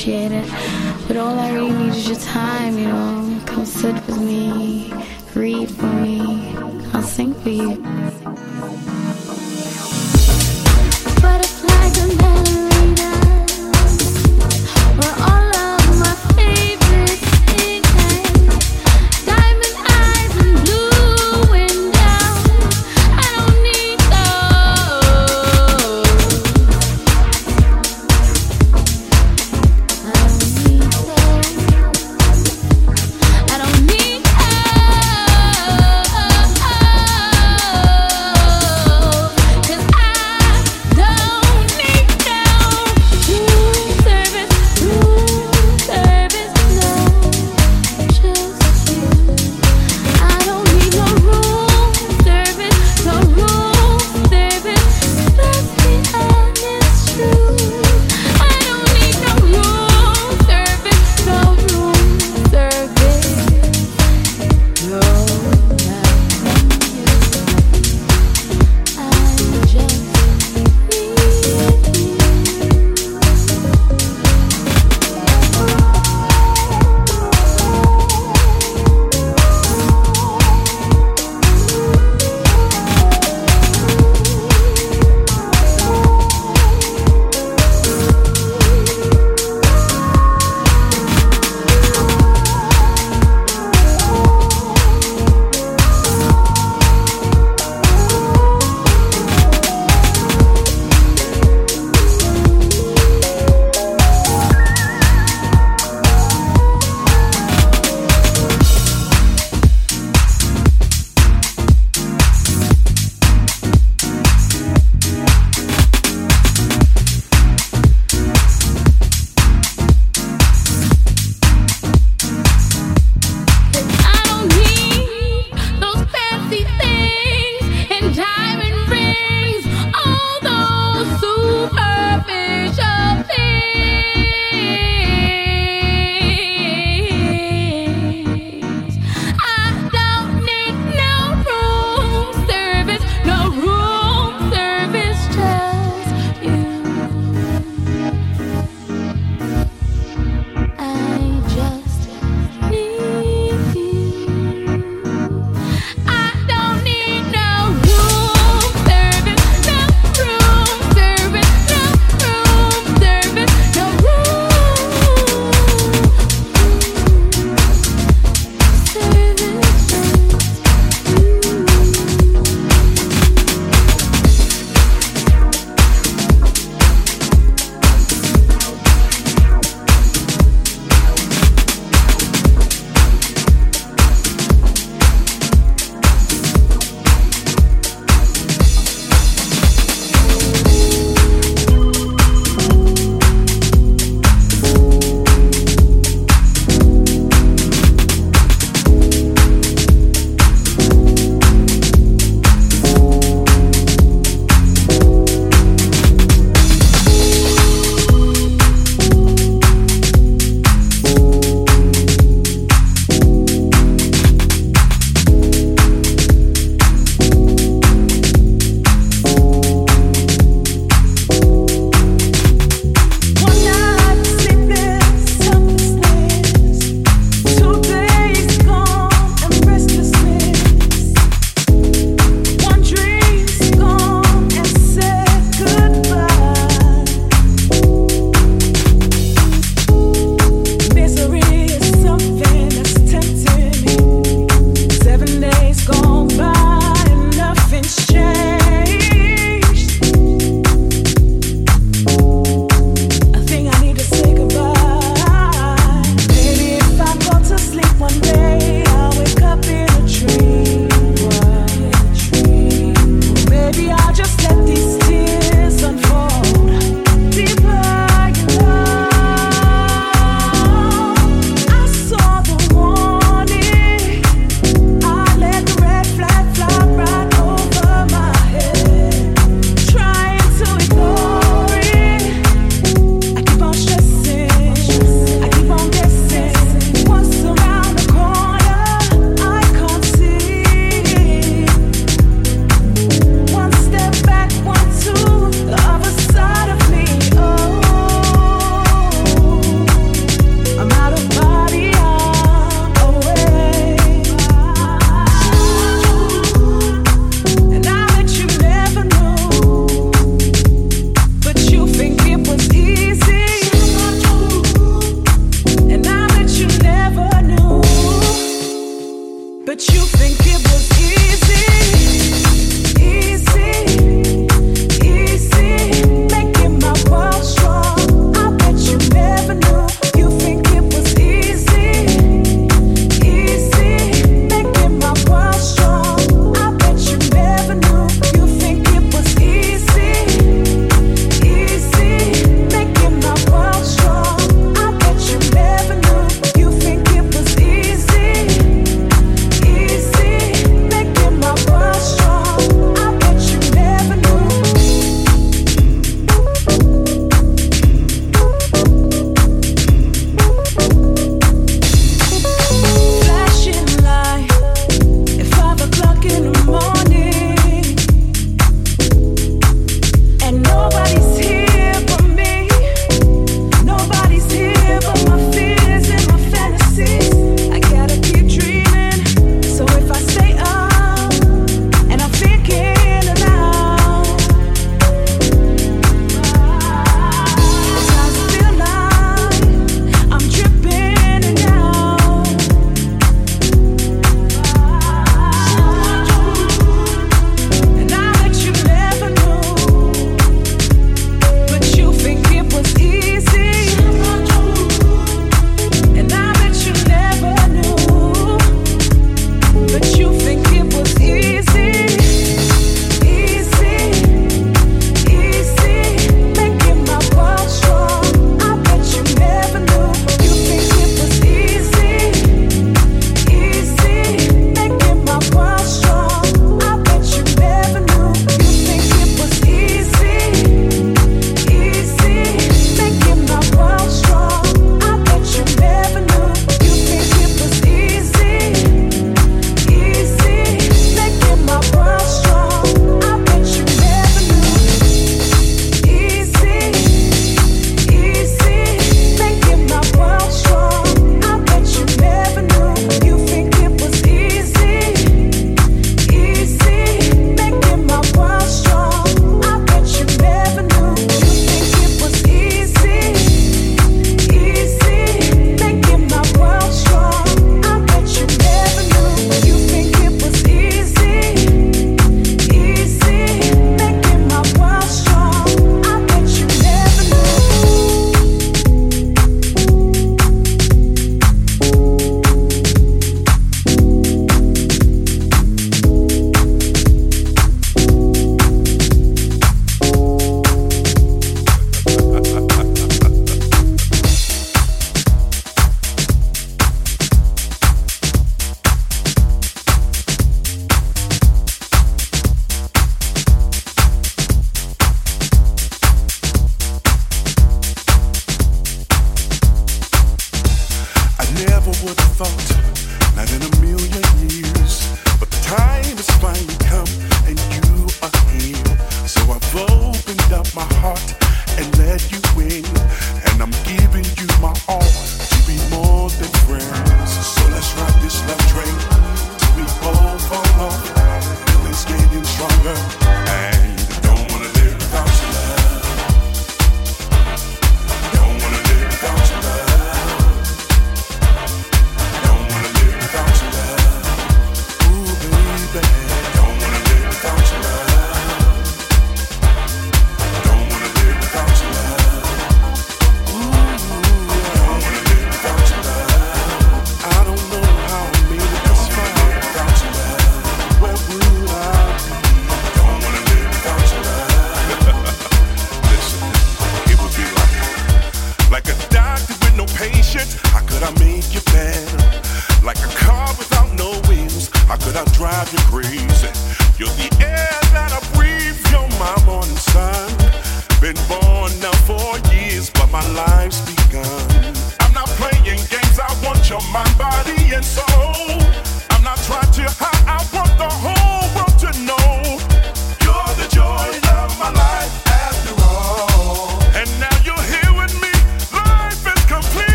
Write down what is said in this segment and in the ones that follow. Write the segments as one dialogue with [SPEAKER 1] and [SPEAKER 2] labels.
[SPEAKER 1] appreciate
[SPEAKER 2] it.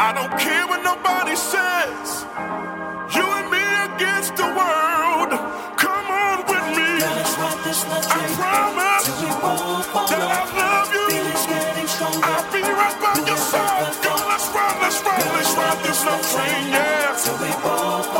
[SPEAKER 2] I don't care what nobody says. You and me against the world. Come on with me. I promise that I love you. I'll be right by your side. Go, let's ride, let's ride, let's ride this love train, yeah.